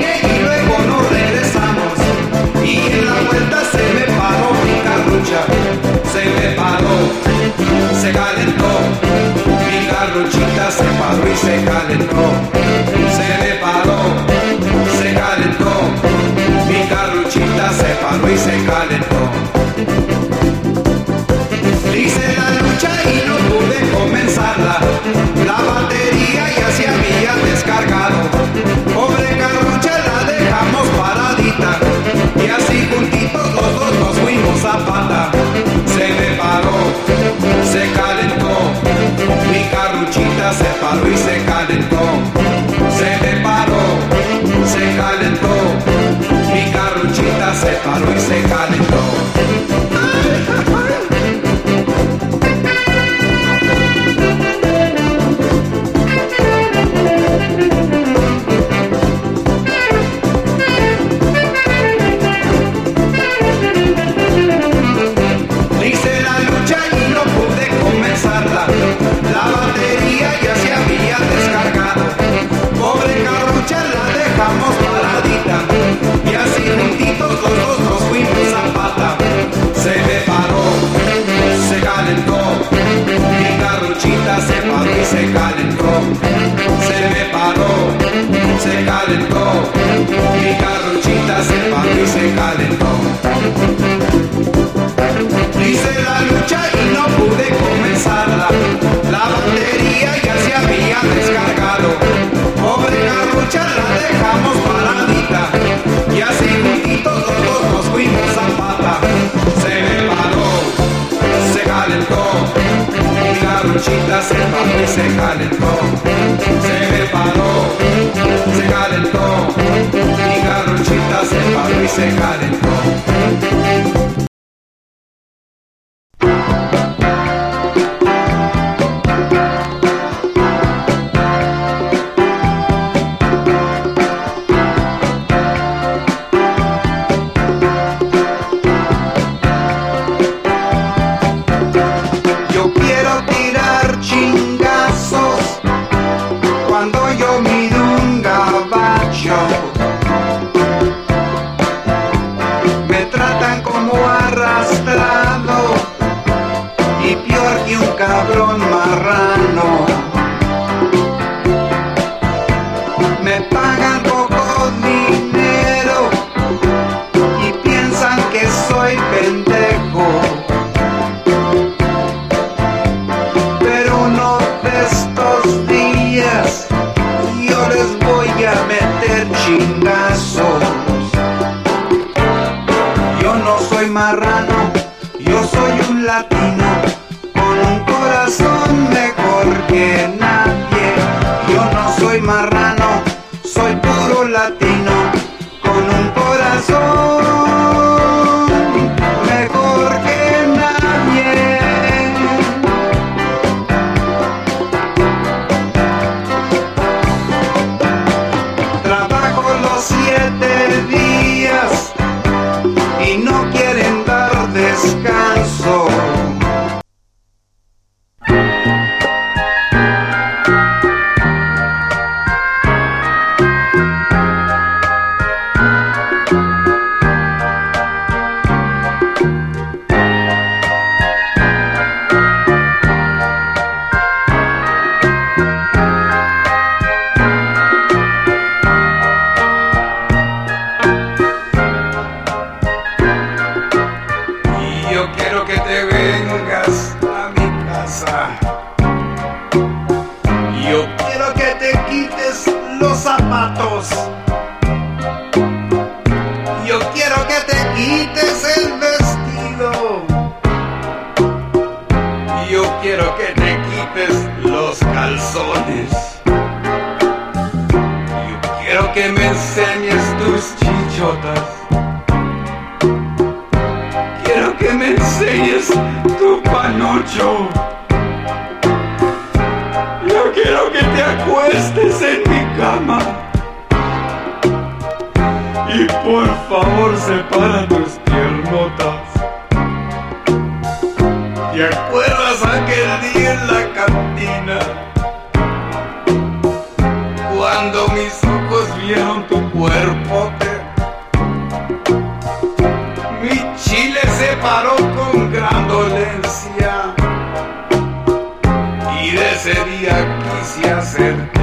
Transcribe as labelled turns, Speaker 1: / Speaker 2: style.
Speaker 1: y luego nos regresamos. Y en la vuelta se me paró mi garrucha. Se me paró, se calentó. Mi garruchita se paró y se calentó. Se me paró, se calentó. Mi garruchita se paró y se calentó. Se calentó. Se me paró, se calentó. Mi garruchita se paró y se calentó. Hice la lucha y no pude comenzarla. La batería ya se había descargado. Pobre garrucha la dejamos paradita. Y así juntitos los dos nos fuimos a pata. Se me paró, se calentó. Mi garruchita se paró y gabacho. Me tratan como arrastrado y peor que un cabrón marrano. Me pagan poco dinero y piensan que soy pendejo. Que nadie. Yo no soy marrano, Yo quiero que me enseñes tus chichotas. Quiero que me enseñes tu panocho. Yo quiero que te acuestes en mi cama. Y por favor separa tus mis ojos vieron tu cuerpo. Mi chile se paró con gran dolencia. Y de ese día quise hacerte.